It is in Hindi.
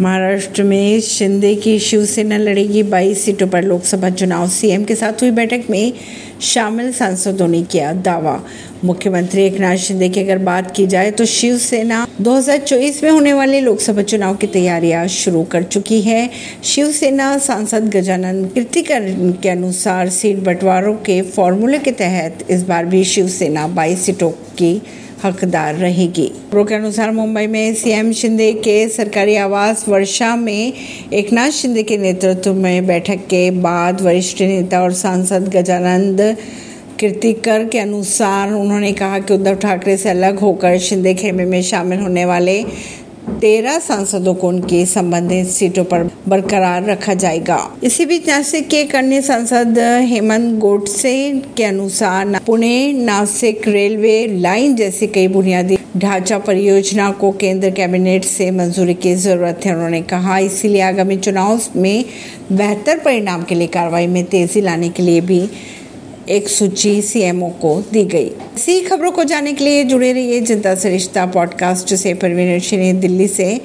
महाराष्ट्र में शिंदे की शिवसेना लड़ेगी 22 सीटों पर लोकसभा चुनाव। सीएम के साथ हुई बैठक में शामिल सांसदों ने किया दावा। मुख्यमंत्री एकनाथ शिंदे की अगर बात की जाए तो शिवसेना 2024 में होने वाले लोकसभा चुनाव की तैयारियाँ शुरू कर चुकी है। शिवसेना सांसद गजानन कीर्तिकर के अनुसार सीट बंटवारों के फॉर्मूले के तहत इस बार भी शिवसेना 22 सीटों की हकदार रहेगी। खबरों के अनुसार मुंबई में सीएम शिंदे के सरकारी आवास वर्षा में एकनाथ शिंदे के नेतृत्व में बैठक के बाद वरिष्ठ नेता और सांसद गजानंद कीर्तिकर के अनुसार उन्होंने कहा कि उद्धव ठाकरे से अलग होकर शिंदे खेमे में शामिल होने वाले तेरह सांसदों को उनकी संबंधित सीटों पर बरकरार रखा जाएगा। इसी बीच नासिक के अन्य सांसद, हेमंत गोडसे, के अनुसार पुणे नासिक रेलवे लाइन जैसी कई बुनियादी ढांचा परियोजना को केंद्र कैबिनेट से मंजूरी की ज़रूरत है। उन्होंने कहा, इसीलिए आगामी चुनाव में बेहतर परिणाम के लिए कार्रवाई में तेज़ी लाने के लिए भी एक सूची सीएमओ को दी गई। सी खबरों को जानने के लिए जुड़े रहिए जनता सरिश्ता पॉडकास्ट से। परवीन दिल्ली से